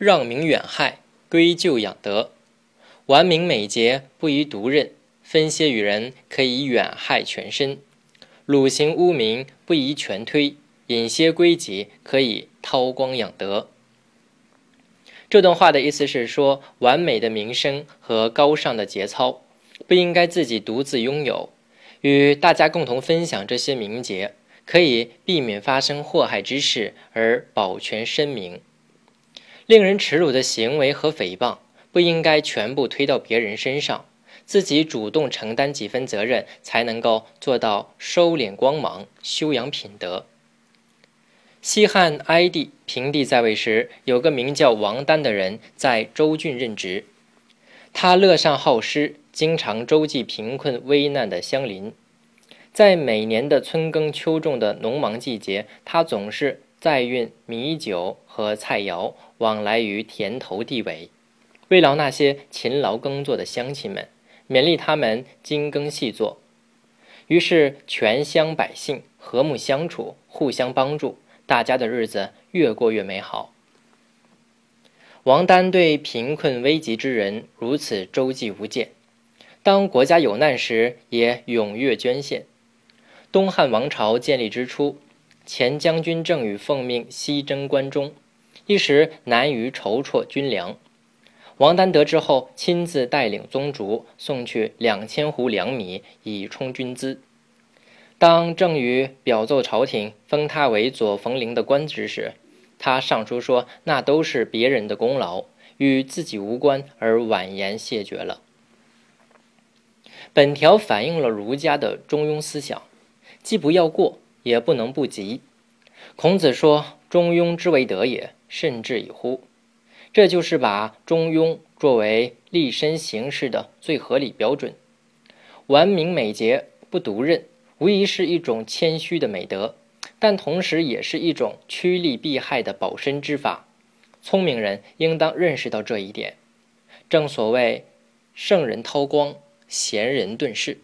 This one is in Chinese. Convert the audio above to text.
让民远害，归咎养德。完明美节不宜独任，分些与人可以远害全身；鲁行污名不宜全推，引些归己可以韬光养德。这段话的意思是说，完美的名声和高尚的节操不应该自己独自拥有，与大家共同分享这些名节，可以避免发生祸害之事而保全声名。令人耻辱的行为和诽谤不应该全部推到别人身上，自己主动承担几分责任，才能够做到收敛光芒、修养品德。西汉哀帝平帝在位时，有个名叫王丹的人在州郡任职。他乐善好施，经常周济贫困危难的乡邻。在每年的春耕秋种的农忙季节，他总是载运米酒和菜肴往来于田头地尾，慰劳那些勤劳耕作的乡亲们，勉励他们精耕细作。于是，全乡百姓和睦相处，互相帮助。大家的日子越过越美好。王丹对贫困危急之人如此周济无间，当国家有难时也踊跃捐献。东汉王朝建立之初，前将军郑禹奉命西征关中，一时难于筹措军粮。王丹得知后，亲自带领宗族送去两千斛粮米以充军资。当郑禹表奏朝廷封他为左冯陵的官职时，他上书说那都是别人的功劳，与自己无关，而婉言谢绝了。本条反映了儒家的中庸思想，既不要过，也不能不及。孔子说：“中庸之为德也，甚至矣乎！”这就是把中庸作为立身行事的最合理标准。完明美节，不独任。无疑是一种谦虚的美德，但同时也是一种趋利避害的保身之法。聪明人应当认识到这一点。正所谓，圣人韬光，贤人顿世。